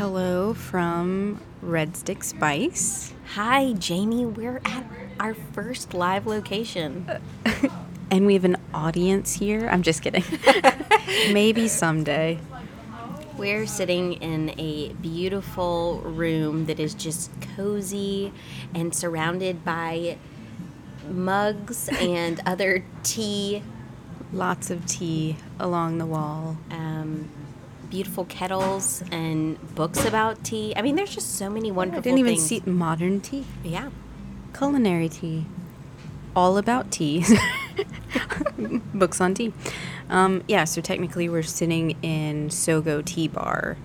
Hello from Red Stick Spice. Hi, Jamie. We're at our first live location. And we have an audience here. I'm just kidding. Maybe someday. We're sitting in a beautiful room that is just cozy and surrounded by mugs and other tea, Lots of tea along the wall. um, beautiful kettles, and books about tea. I mean, there's just so many wonderful. I didn't even things. see modern tea, Yeah. culinary tea, all about tea. Books on tea. Um, yeah, so technically we're sitting in Sogo Tea Bar,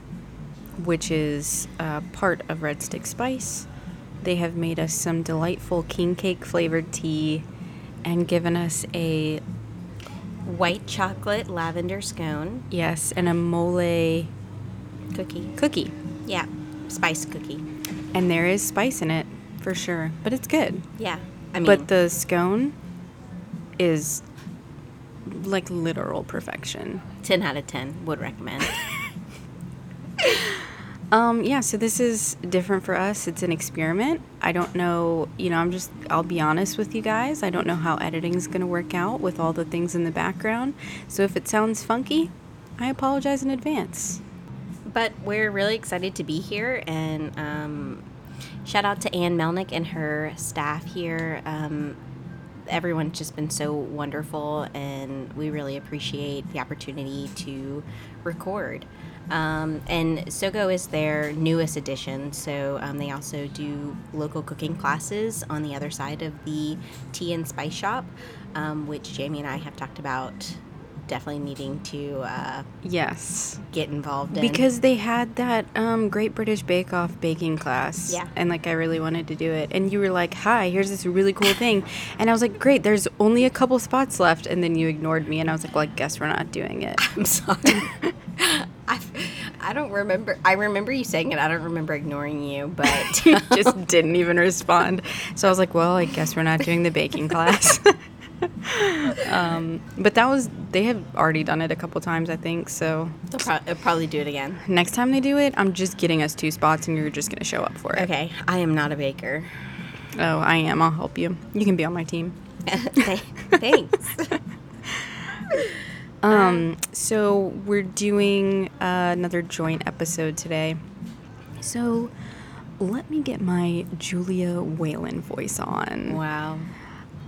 which is uh, part of Red Stick Spice. They have made us some delightful king cake flavored tea and given us a White chocolate lavender scone yes and a mole cookie. cookie. Yeah. Spice cookie. And there is spice in it for sure, but it's good. Yeah. I mean, but the scone is like literal perfection. 10 out of 10 would recommend. Um, yeah, so this is different for us. It's an experiment. I don't know, you know, I'm just, I'll be honest with you guys. I don't know how editing is going to work out with all the things in the background. So if it sounds funky, I apologize in advance. but we're really excited to be here and um, shout out to Anne Milneck and her staff here. Um, everyone's just been so wonderful and we really appreciate the opportunity to record. Um, and Sogo is their newest addition, so um, they also do local cooking classes on the other side of the tea and spice shop, um, which Jamie and I have talked about definitely needing to uh, Yes. get involved in. Because they had that um, Great British Bake Off baking class. Yeah. And like I really wanted to do it. And you were like, hi, here's this really cool thing. And I was like, great, there's only a couple spots left. And then you ignored me. And I was like, well, I guess we're not doing it. I'm sorry. I, I don't remember. I remember you saying it. I don't remember ignoring you, but you just didn't even respond. So I was like, well, I guess we're not doing the baking class. um, but that was, they have already done it a couple times, I think. So they'll, pro- they'll probably do it again. next time they do it, I'm just getting us two spots and you're just going to show up for it. Okay, I am not a baker. Oh, I am. I'll help you. You can be on my team. Thanks. Um, so we're doing uh, another joint episode today. So let me get my Julia Whelan voice on. Wow.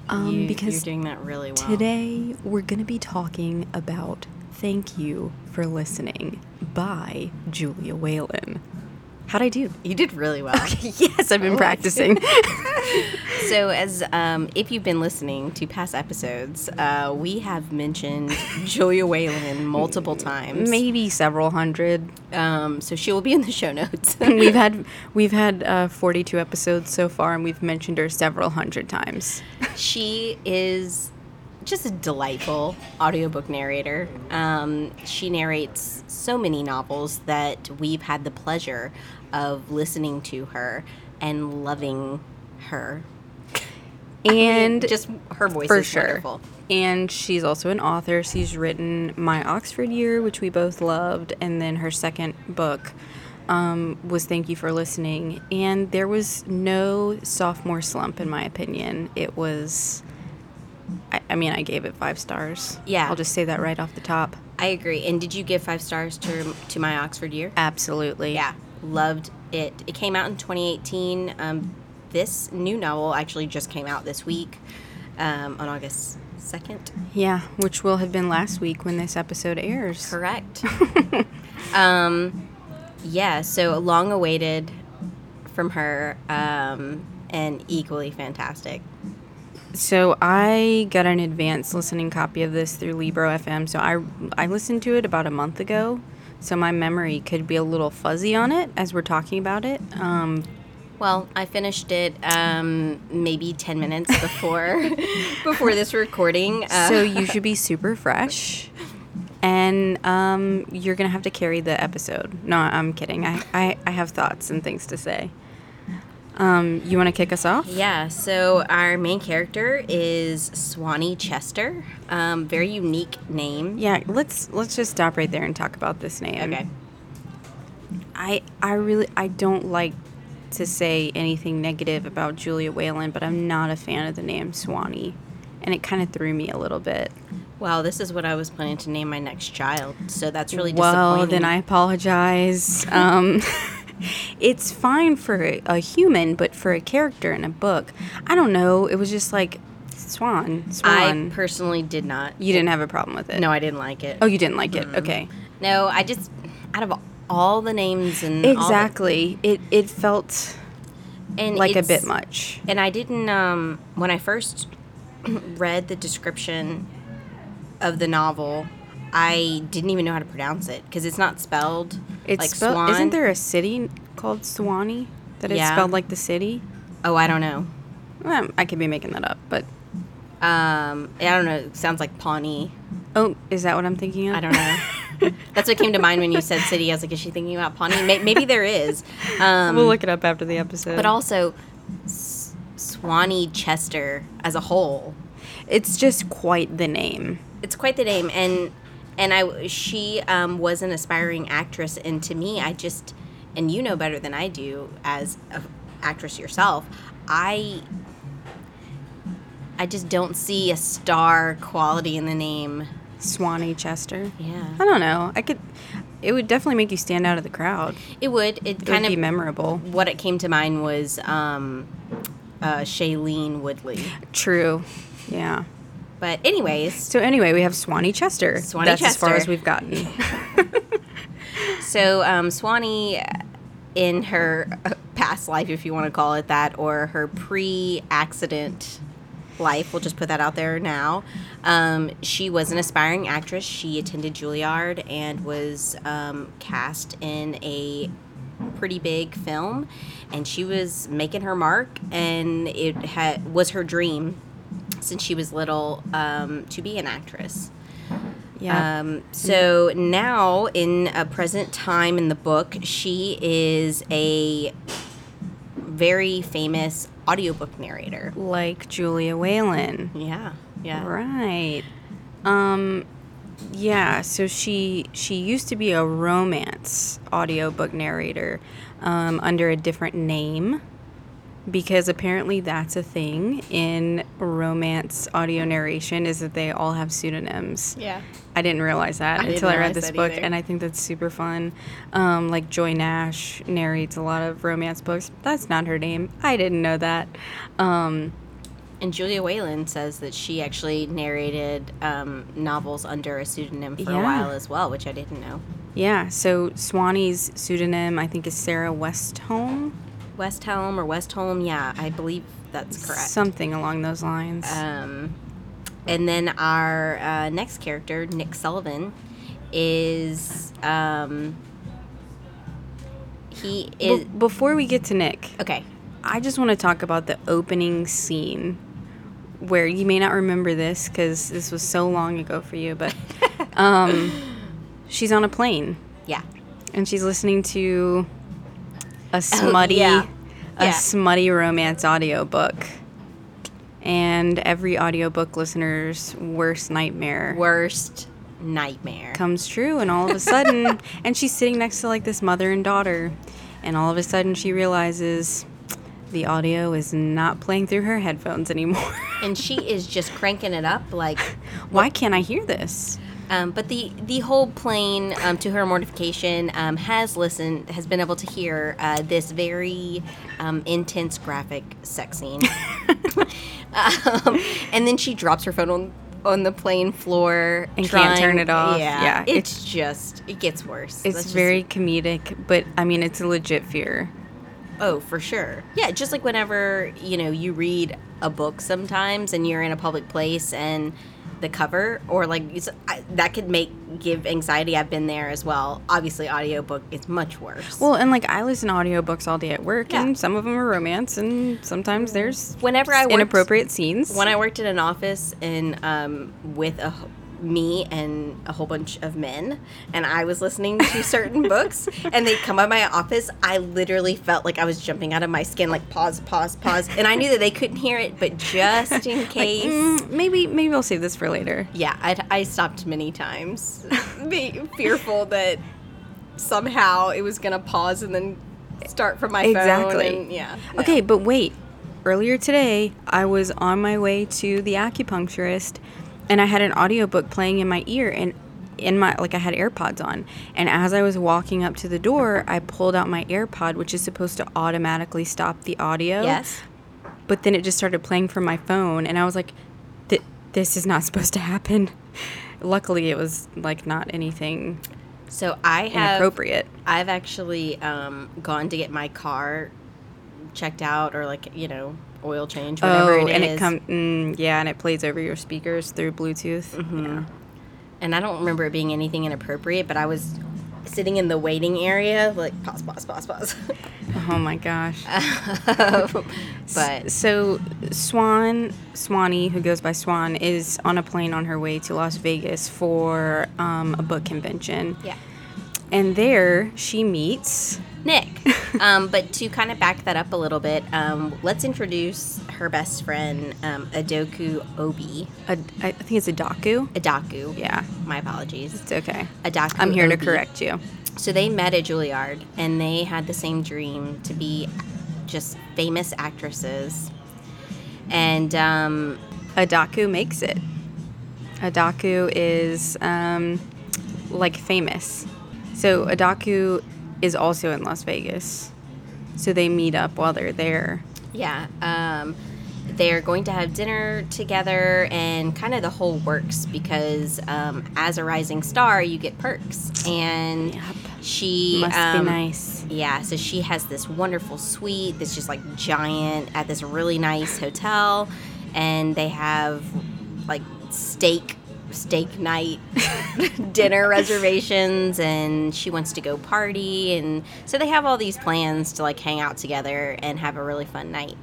Um, you, because you're doing that really well. Today, we're going to be talking about Thank You for Listening by Julia Whelan. How'd I do? you did really well. yes, I've been Oh, practicing. So, as um, if you've been listening to past episodes, uh, we have mentioned Julia Whelan multiple times. Maybe several hundred. Um, so she will be in the show notes. we've had we've had uh, 42 episodes so far, and we've mentioned her several hundred times. She is just a delightful audiobook narrator. Um, she narrates so many novels that we've had the pleasure of listening to her and loving her. And Just her voice for is sure. wonderful. And she's also an author. She's written My Oxford Year, which we both loved, and then her second book um, was Thank You for Listening. And there was no sophomore slump, in my opinion. It was, I, I mean, I gave it five stars. Yeah. I'll just say that right off the top. I agree. And did you give five stars to to my Oxford year? Absolutely. Yeah, loved it. It came out in 2018. Um, this new novel actually just came out this week um, on August 2nd. Yeah, which will have been last week when this episode airs. Correct. um, yeah, so long awaited from her um, and equally fantastic. So I got an advanced listening copy of this through Libro FM. So I I listened to it about a month ago. So my memory could be a little fuzzy on it as we're talking about it. Um, Well, I finished it um, maybe ten minutes before before this recording. Uh, so you should be super fresh. And um, you're gonna have to carry the episode. No, I'm kidding. I, I, I have thoughts and things to say. Um, you want to kick us off? Yeah, so our main character is Sewanee Chester. Um, very unique name. Yeah, let's let's just stop right there and talk about this name. Okay. I I really I don't like to say anything negative about Julia Whelan, but I'm not a fan of the name Sewanee, and it kind of threw me a little bit. Well, this is what I was planning to name my next child, so that's really Well, then I apologize. um, it's fine for a, a human, but for a character in a book, I don't know. It was just like Swan, Swan. I personally did not. you didn't have a problem with it. No, I didn't like it. Oh, you didn't like it. Okay. No, I just out of all the names and all the- Exactly. It it felt and like a bit much. And I didn't um when I first read the description of the novel, I didn't even know how to pronounce it because it's not spelled It's like spelled. swan. Isn't there a city called Sewanee that is Yeah. spelled like the city? Oh, I don't know. Well, I could be making that up, but Um, I don't know. It sounds like Pawnee. oh, is that what I'm thinking of? I don't know. That's what came to mind when you said city. I was like, is she thinking about Pawnee? May- Maybe there is. Um, we'll look it up after the episode. but also, S- Sewanee Chester as a whole. it's just quite the name. it's quite the name and and i she um, was an aspiring actress and to me i just and you know better than i do as an actress yourself i i just don't see a star quality in the name Sewanee Chester. yeah I don't know. I could. It would definitely make you stand out of the crowd. it would it It kind would of be memorable. what it came to mind was um uh shailene woodley True. Yeah. But anyways So anyway, we have Sewanee Chester. Sewanee That's as far as we've gotten. So um, Sewanee, in her uh, past life, if you want to call it that, or her pre-accident life, we'll just put that out there now. Um, she was an aspiring actress. She attended Juilliard and was um, cast in a pretty big film, and she was making her mark. And it had was her dream since she was little um, to be an actress. yeah. Um, so now, in a present time in the book, she is a very famous audiobook narrator. like Julia Whelan. Yeah, yeah. Right. Um yeah, so she she used to be a romance audiobook narrator um, under a different name because apparently that's a thing in romance audio narration is that they all have pseudonyms. Yeah. I didn't realize that I until I read this book, either. and I think that's super fun. Um, like Joy Nash narrates a lot of romance books. That's not her name. I didn't know that. Um, And Julia Whelan says that she actually narrated um, novels under a pseudonym for Yeah. a while as well, which I didn't know. yeah, so Sewanee's pseudonym, I think, is Sarah Westholm. Westholm or Westholm, yeah, I believe that's correct. Something along those lines. Um, and then our uh, next character, Nick Sullivan, is um, he Be- is before we get to Nick, okay. I just want to talk about the opening scene where you may not remember this because this was so long ago for you, but um, she's on a plane Yeah, and she's listening to a smutty, yeah. a Yeah. smutty romance audiobook. And every audiobook listener's worst nightmare worst nightmare. comes true and all of a sudden and she's sitting next to like this mother and daughter and all of a sudden she realizes the audio is not playing through her headphones anymore. and she is just cranking it up like. Why can't I hear this? Um, but the the whole plane, um, to her mortification, um, has listened, has been able to hear uh, this very um, intense graphic sex scene. um, and then she drops her phone on on the plane floor And can't turn it off. Yeah, Yeah, it's, just it gets worse. It's just- very comedic, but I mean it's a legit fear. Oh, for sure. Yeah, just like whenever, you know, you read a book sometimes and you're in a public place and the cover or like I, that could make give anxiety. I've been there as well. Obviously, audiobook is much worse. Well, and like I listen to audiobooks all day at work, Yeah. and some of them are romance, and sometimes there's Whenever I worked- inappropriate scenes. when I worked in an office and um, with a me and a whole bunch of men, and I was listening to certain books, and they'd come by my office, I literally felt like I was jumping out of my skin, like pause, pause, pause, and I knew that they couldn't hear it, but just in Like, case. mm, maybe maybe I'll save this for later. Yeah, I, I stopped many times, being fearful that somehow it was gonna pause and then start from my Exactly. phone. And, yeah. no. Okay, but wait. Earlier today, I was on my way to the acupuncturist and I had an audiobook playing in my ear and in my like I had AirPods on. And as I was walking up to the door, I pulled out my AirPod which is supposed to automatically stop the audio. Yes. But then it just started playing from my phone and I was like "Th- this is not supposed to happen. Luckily, it was like not anything So I have inappropriate. I've actually um, gone to get my car checked out or like you know oil change whatever Oh, it and is. it come mm, yeah, and it plays over your speakers through Bluetooth. Mm-hmm. Yeah. and I don't remember it being anything inappropriate, but I was sitting in the waiting area like pause pause pause pause. Oh my gosh. but So Swan, Sewanee, who goes by Swan, is on a plane on her way to Las Vegas for um, a book convention, yeah. and there she meets. Nick. um, but to kind of back that up a little bit, um, let's introduce her best friend, um, Adoku Obi. I think it's a Daku. Adaku. Yeah, My apologies. it's okay. Adaku. I'm here to correct you. So they met at Juilliard and they had the same dream to be just famous actresses. And um, Adaku makes it. Adaku is um, like famous. So Adaku is also in Las Vegas. So they meet up while they're there. yeah, um, they're going to have dinner together and kind of the whole works because um, as a rising star, you get perks. And Yep. she Must um, be nice. Yeah, so she has this wonderful suite that's just like giant at this really nice hotel, and they have like steak steak night dinner reservations and she wants to go party and so they have all these plans to like hang out together and have a really fun night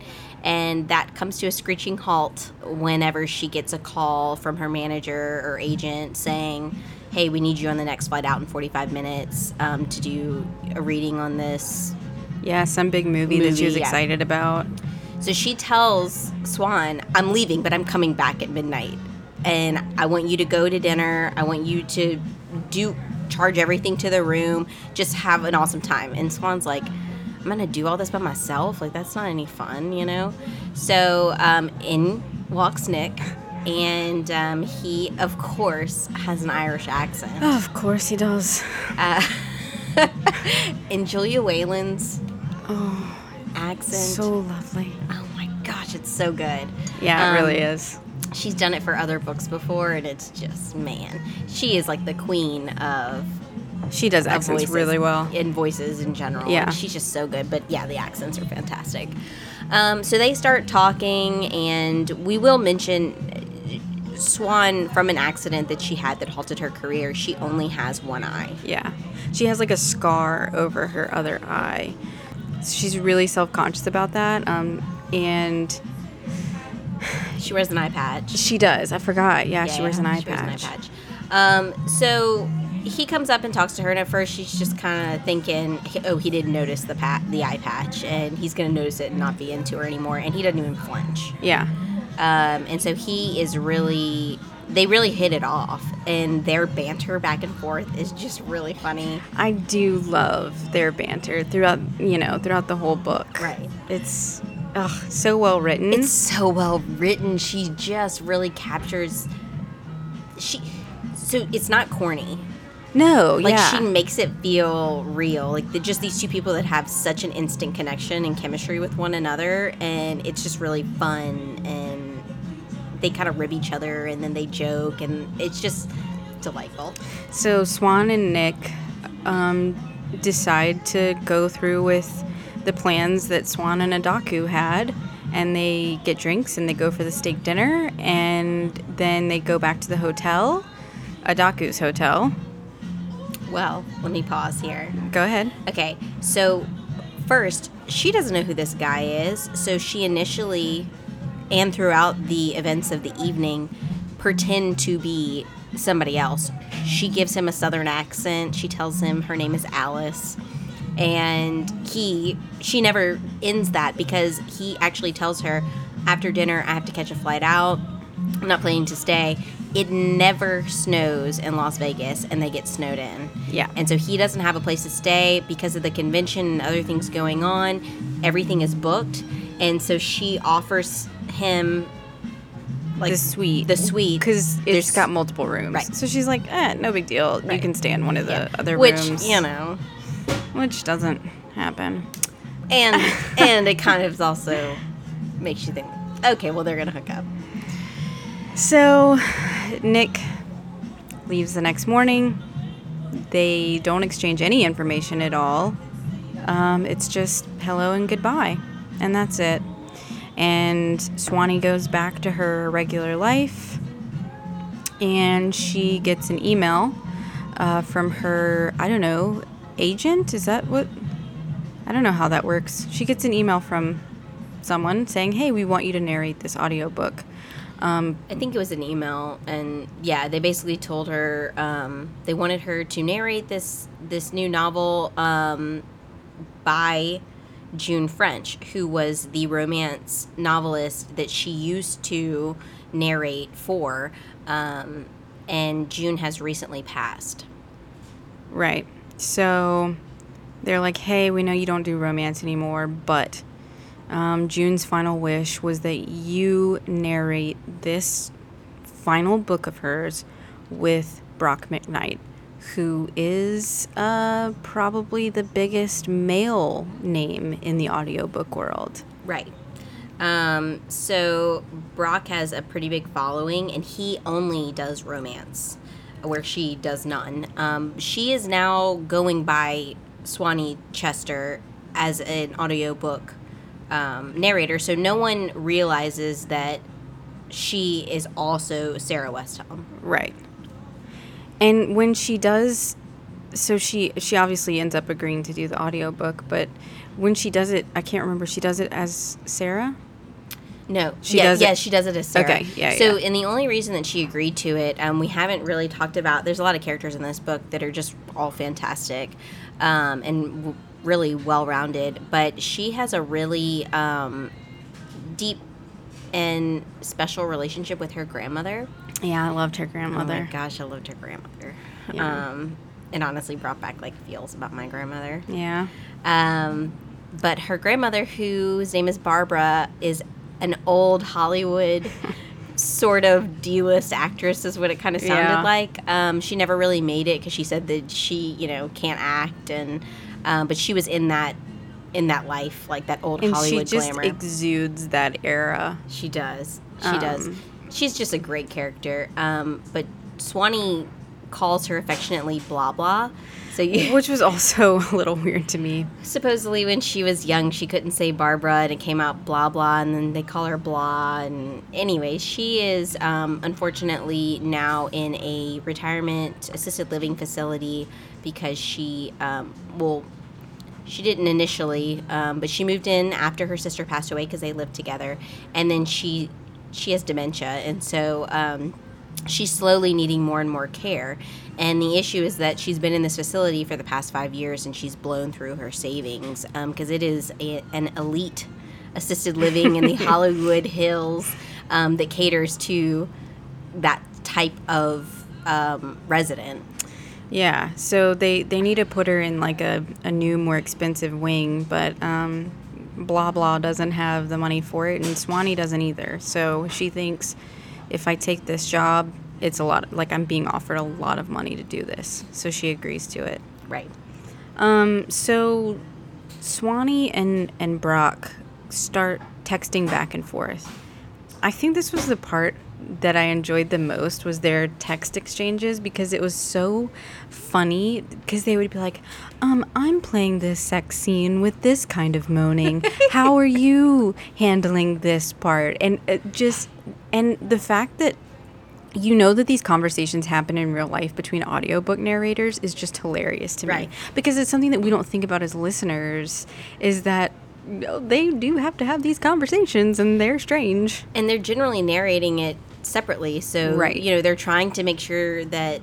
and that comes to a screeching halt whenever she gets a call from her manager or agent saying hey we need you on the next flight out in 45 minutes um, to do a reading on this Yeah, some big movie, that she Movie, was yeah. excited about. so she tells Swan, I'm leaving, but I'm coming back at midnight. And I want you to go to dinner. I want you to do charge everything to the room. Just have an awesome time. And Swan's like, I'm gonna do all this by myself. Like that's not any fun, you know. So um, in walks Nick, and um, he of course has an Irish accent. of course he does. Uh, and Julia Whelan's Oh, accent. so lovely. oh my gosh, it's so good. Yeah, it Um, really is. She's done it for other books before, and it's just man, she is like the queen of, She does accents voices really well. in voices in general. Yeah. She's just so good. But yeah, the accents are fantastic. Um, so they start talking, and we will mention Swan from an accident that she had that halted her career. She only has one eye. Yeah. She has like a scar over her other eye. She's really self conscious about that. Um, and She wears an eye patch. she does. I forgot. Yeah, she Yeah, wears an eye she wears an eye patch. Um, so he comes up and talks to her, and at first she's just kind of thinking, "Oh, he didn't notice the pat, the eye patch, and he's gonna notice it and not be into her anymore." And he doesn't even flinch. Yeah. Um, and so he is really, they really hit it off, and their banter back and forth is just really funny. I do love their banter throughout, you know, throughout the whole book. Right. It's ugh, so well written. It's so well written. She just really captures. She, so it's not corny. no, like yeah. she makes it feel real like the, just these two people that have such an instant connection and chemistry with one another and it's just really fun and they kind of rib each other and then they joke and it's just delightful So Swan and Nick um, decide to go through with the plans that Swan and Adaku had, and they get drinks and they go for the steak dinner, and then they go back to the hotel, Adaku's hotel. Well, let me pause here. Go ahead. Okay, so first, she doesn't know who this guy is, so she initially and throughout the events of the evening pretend to be somebody else. She gives him a southern accent. She tells him her name is Alice. And he she never ends that because he actually tells her after dinner I have to catch a flight out. I'm not planning to stay. It never snows in Las Vegas and they get snowed in. Yeah. And so he doesn't have a place to stay because of the convention and other things going on. Everything is booked. And so she offers him like the suite. The suite. Because it's There's- got multiple rooms. Right. So she's like, eh, no big deal. You can stay in one of the Yeah. other Which, rooms. you know. Which doesn't happen. And and it kind of also makes you think, okay, well they're gonna hook up. So Nick leaves the next morning. They don't exchange any information at all. Um, it's just hello and goodbye. And that's it. And Sewanee goes back to her regular life. And she gets an email uh, from her, I don't know, agent? Is that what? I don't know how that works. She gets an email from someone saying, hey, we want you to narrate this audiobook. Um, I think it was an email, and yeah, they basically told her um, they wanted her to narrate this this new novel um, by June French, who was the romance novelist that she used to narrate for, um, and June has recently passed. Right. So they're like, hey, we know you don't do romance anymore, but um, June's final wish was that you narrate this final book of hers with Brock McKnight, who is uh, probably the biggest male name in the audiobook world. Right. Um, so Brock has a pretty big following, and he only does romance, where she does none. Um, she is now going by Sewanee Chester as an audiobook um, narrator, so no one realizes that she is also Sarah Westhelm. Right. And when she does so she she obviously ends up agreeing to do the audiobook, but when she does it, I can't remember, she does it as Sarah? No, She yeah, does it- yeah, she does it as Sarah. Okay, yeah, So, yeah. and the only reason that she agreed to it, um, we haven't really talked about. There's a lot of characters in this book that are just all fantastic, um, and w- really well rounded. But she has a really um, deep and special relationship with her grandmother. Yeah, I loved her grandmother. Oh my gosh, I loved her grandmother. Yeah. Um, it honestly brought back like feels about my grandmother. Yeah. Um, but her grandmother, whose name is Barbara, is an old Hollywood sort of D-list actress, is what it kind of sounded Yeah. like. Um, she never really made it because she said that she, you know, can't act, and um, but she was in that in that life, like that old And Hollywood she just glamour. exudes that era. She does. She does. Um, She's just a great character. Um, but Sewanee calls her affectionately blah blah. So you, Which was also a little weird to me. supposedly when she was young she couldn't say Barbara and it came out blah blah and then they call her blah and anyway she is um, unfortunately now in a retirement assisted living facility because she um, well she didn't initially um, but she moved in after her sister passed away because they lived together and then she she has dementia and so um, she's slowly needing more and more care and the issue is that she's been in this facility for the past five years and she's blown through her savings because it is a, an elite assisted living in the hollywood hills um, that caters to that type of um, resident Yeah, so they, they need to put her in like a, a new, more expensive wing, but um, blah blah doesn't have the money for it, and Sewanee doesn't either. So she thinks if I take this job, it's a lot, like I'm being offered a lot of money to do this. So she agrees to it. right Um, so Sewanee and, and Brock start texting back and forth. I think this was the part that I enjoyed the most was their text exchanges because it was so funny because they would be like, um, I'm playing this sex scene with this kind of moaning. How are you handling this part? And just and the fact that you know that these conversations happen in real life between audiobook narrators is just hilarious to Right. me because it's something that we don't think about as listeners is that you know, they do have to have these conversations and they're strange. And they're generally narrating it separately. So Right. you know they're trying to make sure that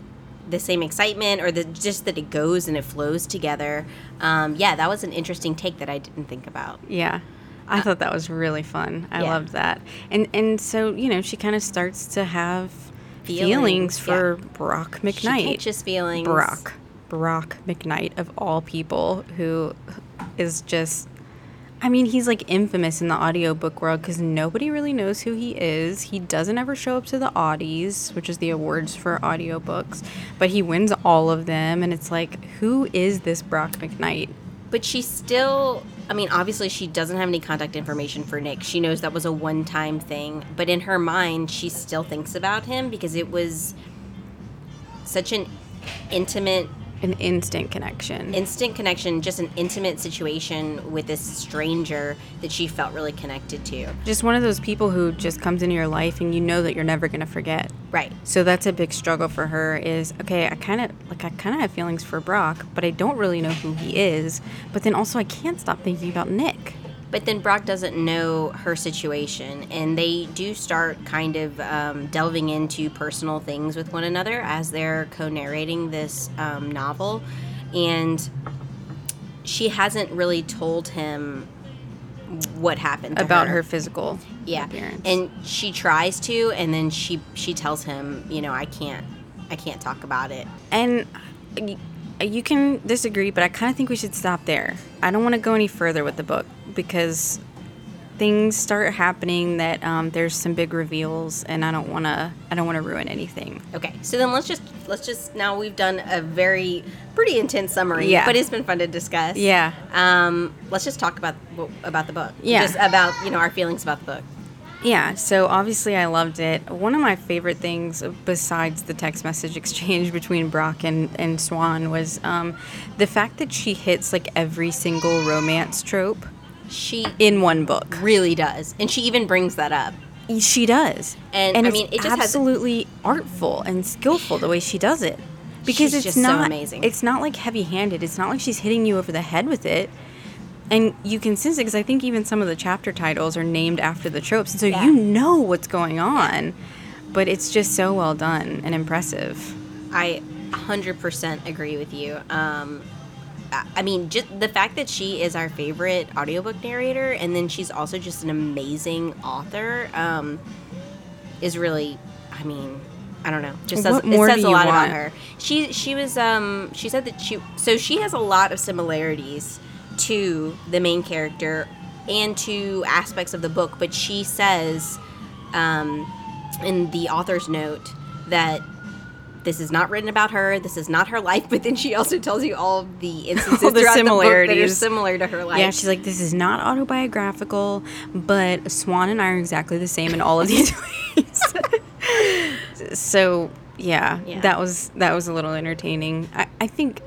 the same excitement or the just that it goes and it flows together. Um, yeah that was an interesting take that i didn't think about. Yeah i thought that was really fun i Uh, Yeah. loved that and and so you know she kind of starts to have feelings, Feelings, for brock she mcknight catches feelings Brock. Brock McKnight of all people who is just I mean, he's like infamous in the audiobook world because nobody really knows who he is. He doesn't ever show up to the Audies, which is the awards for audiobooks, but he wins all of them. And it's like, who is this Brock McKnight? but she still i mean obviously she doesn't have any contact information for nick. She knows that was a one-time thing. But in her mind she still thinks about him because it was such an intimate An instant connection. instant connection just an intimate situation with this stranger that she felt really connected to just one of those people who just comes into your life and you know that you're never going to forget. right So that's a big struggle for her is okay, I kind of like I kind of have feelings for Brock, but I don't really know who he is. But then also I can't stop thinking about Nick. But then Brock doesn't know her situation, and they do start kind of um, delving into personal things with one another as they're co narrating this um, novel. And she hasn't really told him what happened to about her physical yeah appearance. and she tries to and then she she tells him you know i can't i can't talk about it And you can disagree, but I kind of think we should stop there. I don't want to go any further with the book because things start happening that um, there's some big reveals, and I don't want to. I don't want to ruin anything. okay so then let's just let's just now we've done a very pretty intense summary Yeah. but it's been fun to discuss Yeah. um let's just talk about about the book Yeah. just about you know our feelings about the book Yeah, so obviously I loved it. One of my favorite things besides the text message exchange between Brock and, and Swan was um, the fact that she hits like every single romance trope she in one book. really does and she even brings that up She does. And, I it's mean, it just has- absolutely artful and skillful the way she does it. Because She's it's just so not amazing. It's not like heavy-handed. It's not like she's hitting you over the head with it. And you can sense it because I think even some of the chapter titles are named after the tropes, and so Yeah. you know what's going on. But it's just so well done and impressive. I 100% agree with you. Um, I mean, just the fact that she is our favorite audiobook narrator and then she's also just an amazing author um, is really, I mean, I don't know. Just says, more it says a lot about her. She she was um she said that she so she has a lot of similarities to the main character and to aspects of the book, but she says um, in the author's note that this is not written about her. This is not her life. But then she also tells you all of the instances All the throughout the book that are similarities. similar to her life. Yeah, she's like, this is not autobiographical, but Swan and I are exactly the same in all of these ways. so yeah, Yeah. that was that was a little entertaining. I, I think.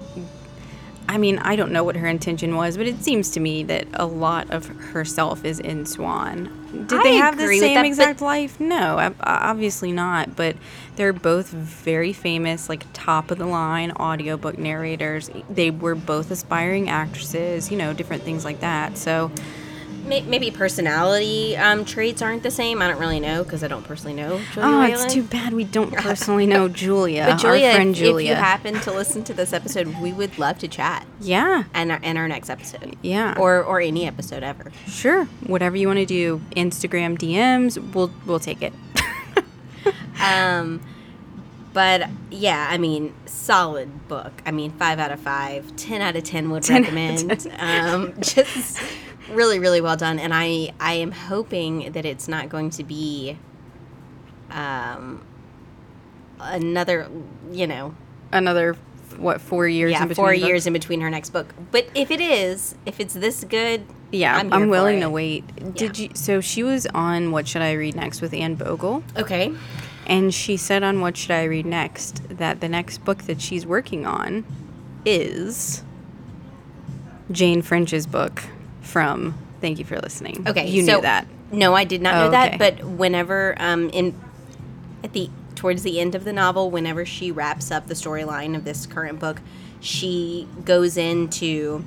I mean, I don't know what her intention was, but it seems to me that a lot of herself is in Swan. Did I they have the same that, exact life? No, obviously not. But they're both very famous, like top of the line audiobook narrators. They were both aspiring actresses, you know, different things like that. So, maybe personality um, traits aren't the same. I don't really know because I don't personally know Julia oh, Whelan. it's too bad we don't personally know Julia, But Julia, our friend if, Julia. if you happen to listen to this episode, we would love to chat. yeah, And our, and our next episode. Yeah. Or or any episode ever. sure, whatever you want to do. Instagram DMs, we'll we'll take it. Um, but yeah, I mean, solid book. I mean, five out of five, 10 out of 10 would 10 out of recommend. Um, just really, really well done. And I, I am hoping that it's not going to be um, another, you know, Another what four years? yeah, in between four books? years in between her next book. But if it is, if it's this good, Yeah, I'm, I'm, willing to wait. Did Yeah. you? So she was on What Should I Read Next with Anne Bogel. Okay. And she said on What Should I Read Next that the next book that she's working on is Jane French's book from Thank You for Listening. Okay, You so knew that. No, I did not know Oh, that. okay. But whenever um in at the towards the end of the novel, whenever she wraps up the storyline of this current book, she goes into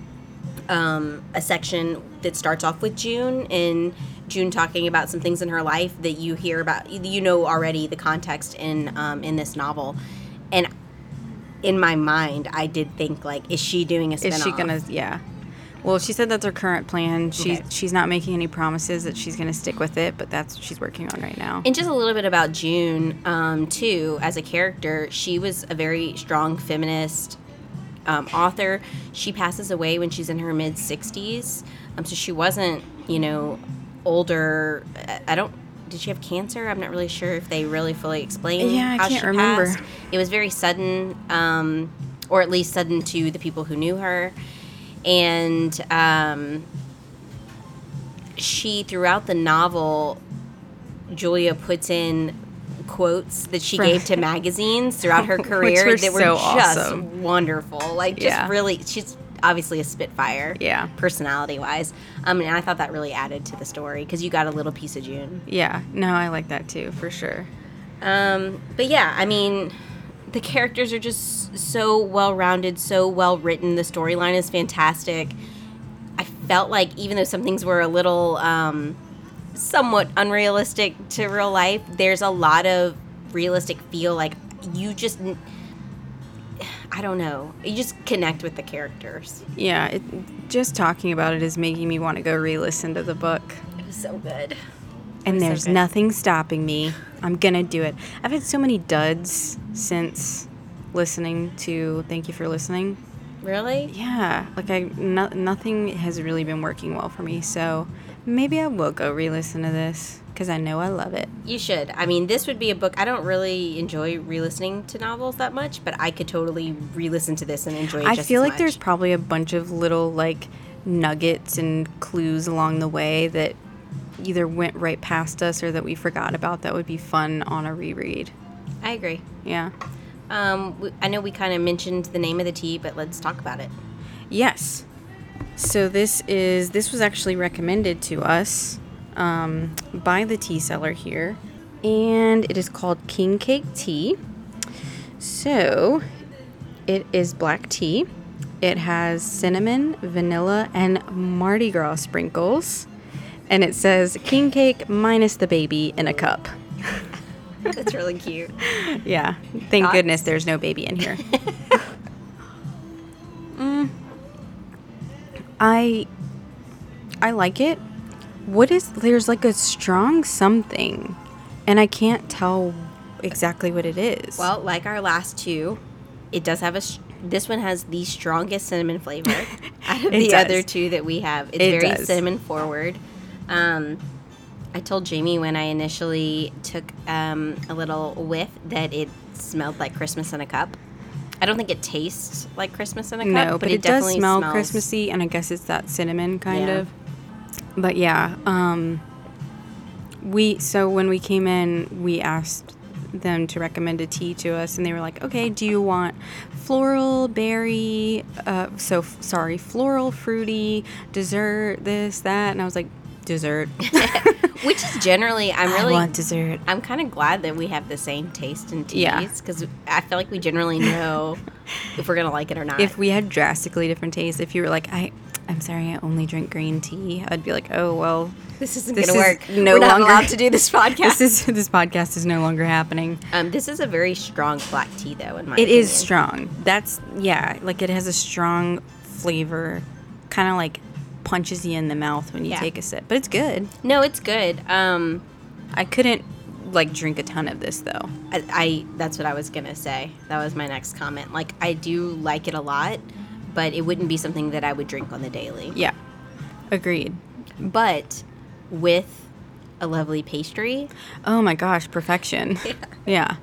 um, a section that starts off with June and June talking about some things in her life that you hear about. You know already the context in um, in this novel, and in my mind, I did think like, is she doing a spinoff? Is she gonna? Yeah. Well, she said that's her current plan. She's Okay. she's not making any promises that she's gonna stick with it, but that's what she's working on right now. And just a little bit about June, um, too, as a character. She was a very strong feminist um, author. She passes away when she's in her mid 60s. Um, so she wasn't, you know, older. I- don't. Did she have cancer? I'm not really sure if they really fully explain Yeah, I how can't she remember. passed. It was very sudden, um, or at least sudden to the people who knew her. And um, she, throughout the novel, Julia puts in quotes that she gave to magazines throughout her career were that were so just awesome. wonderful. Like, just Yeah. really, she's obviously a spitfire, Yeah. personality wise. Um, and I thought that really added to the story because you got a little piece of June. Yeah. No, I like that too for sure. Um, but yeah, I mean, the characters are just so well rounded, so well written. The storyline is fantastic. I felt like even though some things were a little um, somewhat unrealistic to real life, there's a lot of realistic feel. Like you just, I don't know, you just connect with the characters. Yeah. It, just talking about it is making me want to go re-listen to the book. It was so good. And was so there's good. nothing stopping me. I'm gonna do it. I've had so many duds since listening to Thank You for Listening. Really? Yeah, like I no, nothing has really been working well for me. So maybe I will go re-listen to this because I know I love it. You should. I mean, this would be a book. I don't really enjoy re-listening to novels that much, but I could totally re-listen to this and enjoy it. I feel like there's probably a bunch of little like nuggets and clues along the way that either went right past us or that we forgot about that would be fun on a reread. I agree. Yeah. Um, I know we kind of mentioned the name of the tea, but let's talk about it. Yes. So this is this was actually recommended to us um, by the tea seller here, and it is called King Cake Tea. So it is black tea. It has cinnamon, vanilla, and Mardi Gras sprinkles, and it says king cake minus the baby in a cup. That's really cute. Yeah, thank Thoughts? goodness there's no baby in here. Mm. I I like it. What is there's like a strong something, and I can't tell exactly what it is. Well, like our last two, it does have a. this one has the strongest cinnamon flavor out of the does. other two that we have. It's It very does. cinnamon forward. Um, I told Jamie when I initially took um, a little whiff that it smelled like Christmas in a cup. I don't think it tastes like Christmas in a cup, no, but, it, does definitely smell smells- Christmassy, and I guess it's that cinnamon kind Yeah. of. But yeah, um, we so when we came in, we asked them to recommend a tea to us, and they were like, "Okay, do you want floral, berry? Uh, so f- sorry, floral, fruity, dessert, this, that?" And I was like, "Dessert." Which is generally, I'm really, I want dessert. I'm kind of glad that we have the same taste in teas Yeah. because I feel like we generally know if we're gonna like it or not. If we had drastically different tastes, if you were like, "I." I'm sorry, I only drink green tea. I'd be like, oh well, this isn't this gonna is work, no we're not longer- allowed to do this podcast. this is this podcast is no longer happening. um, this is a very strong black tea, though. In my It is opinion. strong. That's yeah, like it has a strong flavor, kind of like punches you in the mouth when you Yeah. take a sip. But it's good. No, it's good. Um, I couldn't like drink a ton of this though. I, I that's what I was gonna say. That was my next comment. Like I do like it a lot, but it wouldn't be something that I would drink on the daily. Yeah, agreed. But with a lovely pastry, Oh my gosh, perfection. Yeah.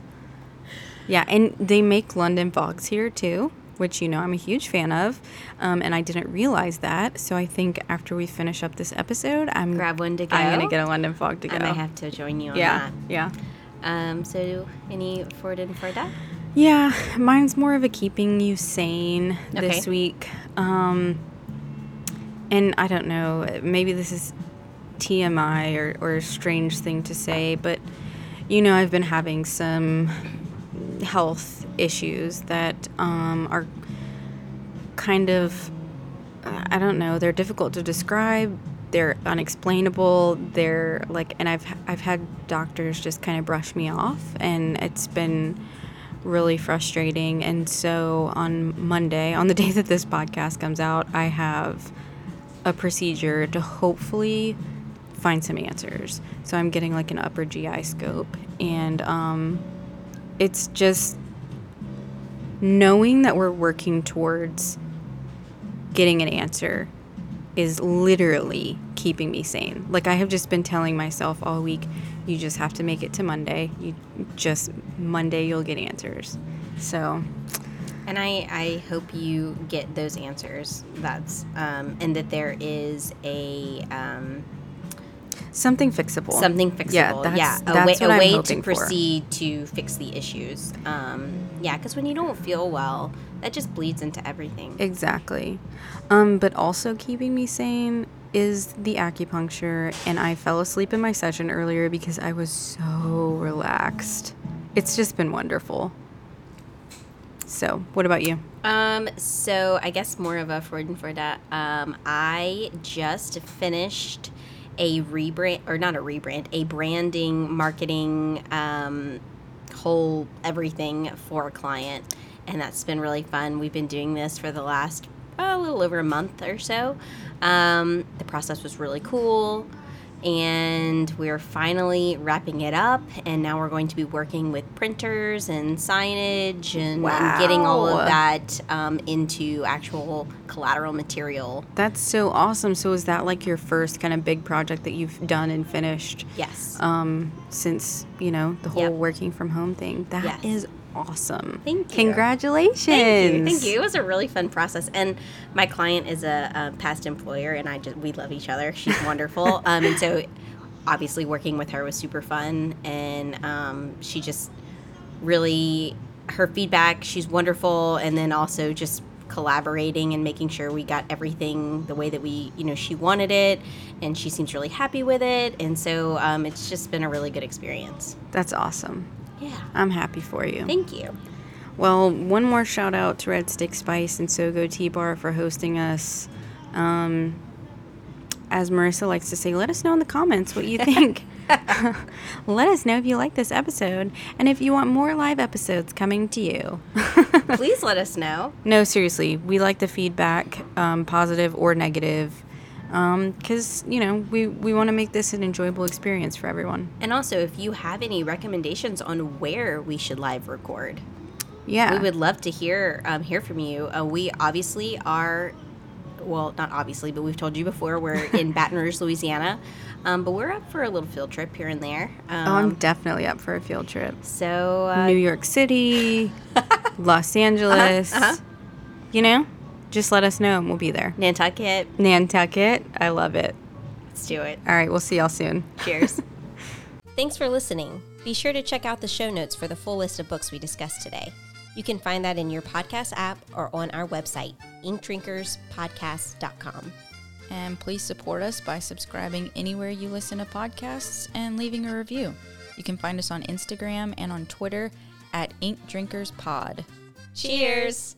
yeah. and they make London fogs here too, which you know I'm a huge fan of, um, and I didn't realize that. So I think after we finish up this episode, I'm grab one to go. I'm gonna get a London fog to go. I may have to join you on yeah, that. yeah. Um, so, any forward and for that? Yeah, mine's more of a keeping you sane this week. Um, and I don't know, maybe this is TMI or, or a strange thing to say, but you know, I've been having some health issues that um, are kind of, I don't know, they're difficult to describe. They're unexplainable. They're like, and I've I've had doctors just kind of brush me off, and it's been really frustrating. And so on Monday, on the day that this podcast comes out, I have a procedure to hopefully find some answers. So I'm getting like an upper GI scope, and um, it's just knowing that we're working towards getting an answer is literally keeping me sane. Like I have just been telling myself all week, you just have to make it to Monday. You just Monday you'll get answers. So, And I, I hope you get those answers. That's um, and that there is a um, something fixable. something fixable. Yeah, Yeah, a that's way, what a I'm way to hoping for. proceed to fix the issues. Um, yeah, because when you don't feel well, that just bleeds into everything. Exactly. Um, but also keeping me sane is the acupuncture, and I fell asleep in my session earlier because I was so relaxed. It's just been wonderful. So, what about you? Um, so I guess more of a Freudenfreude. Um, I just finished a rebrand, or not a rebrand, a branding, marketing, um, whole everything for a client, and that's been really fun. We've been doing this for the last oh, a little over a month or so. Um, the process was really cool. And we're finally wrapping it up, and now we're going to be working with printers and signage and, and getting all of that um, into actual collateral material. That's so awesome. So, is that like your first kind of big project that you've done and finished Yes. um, since, you know, the whole Yep. working from home thing? That is Yes. Awesome. Thank you. Congratulations. Thank you. Thank you. It was a really fun process, and my client is a, a past employer, and I just we love each other. She's wonderful, um, and so obviously working with her was super fun, and um, she just really her feedback. She's wonderful, and then also just collaborating and making sure we got everything the way that we you know she wanted it and she seems really happy with it and so um, it's just been a really good experience That's awesome. Yeah I'm happy for you. thank you Well, one more shout out to Red Stick Spice and Sogo Tea Bar for hosting us. Um, as Marissa likes to say, let us know in the comments what you think. let us know if you like this episode and if you want more live episodes coming to you. please let us know no, seriously, we like the feedback, um, positive or negative, because you know we we want to make this an enjoyable experience for everyone. And also, if you have any recommendations on where we should live record, Yeah, we would love to hear um, hear from you. Uh, we obviously are, well, not obviously, but we've told you before we're in Baton Rouge, Louisiana, um, but we're up for a little field trip here and there. Um, oh, I'm definitely up for a field trip. so uh, New York City, Los Angeles. uh-huh. You know, just let us know and we'll be there. Nantucket. Nantucket, I love it. Let's do it. All right, we'll see y'all soon. Cheers. Thanks for listening. Be sure to check out the show notes for the full list of books we discussed today. You can find that in your podcast app or on our website, inkdrinkerspodcast.com. And please support us by subscribing anywhere you listen to podcasts and leaving a review. You can find us on Instagram and on Twitter at Ink Drinkers Pod. Cheers.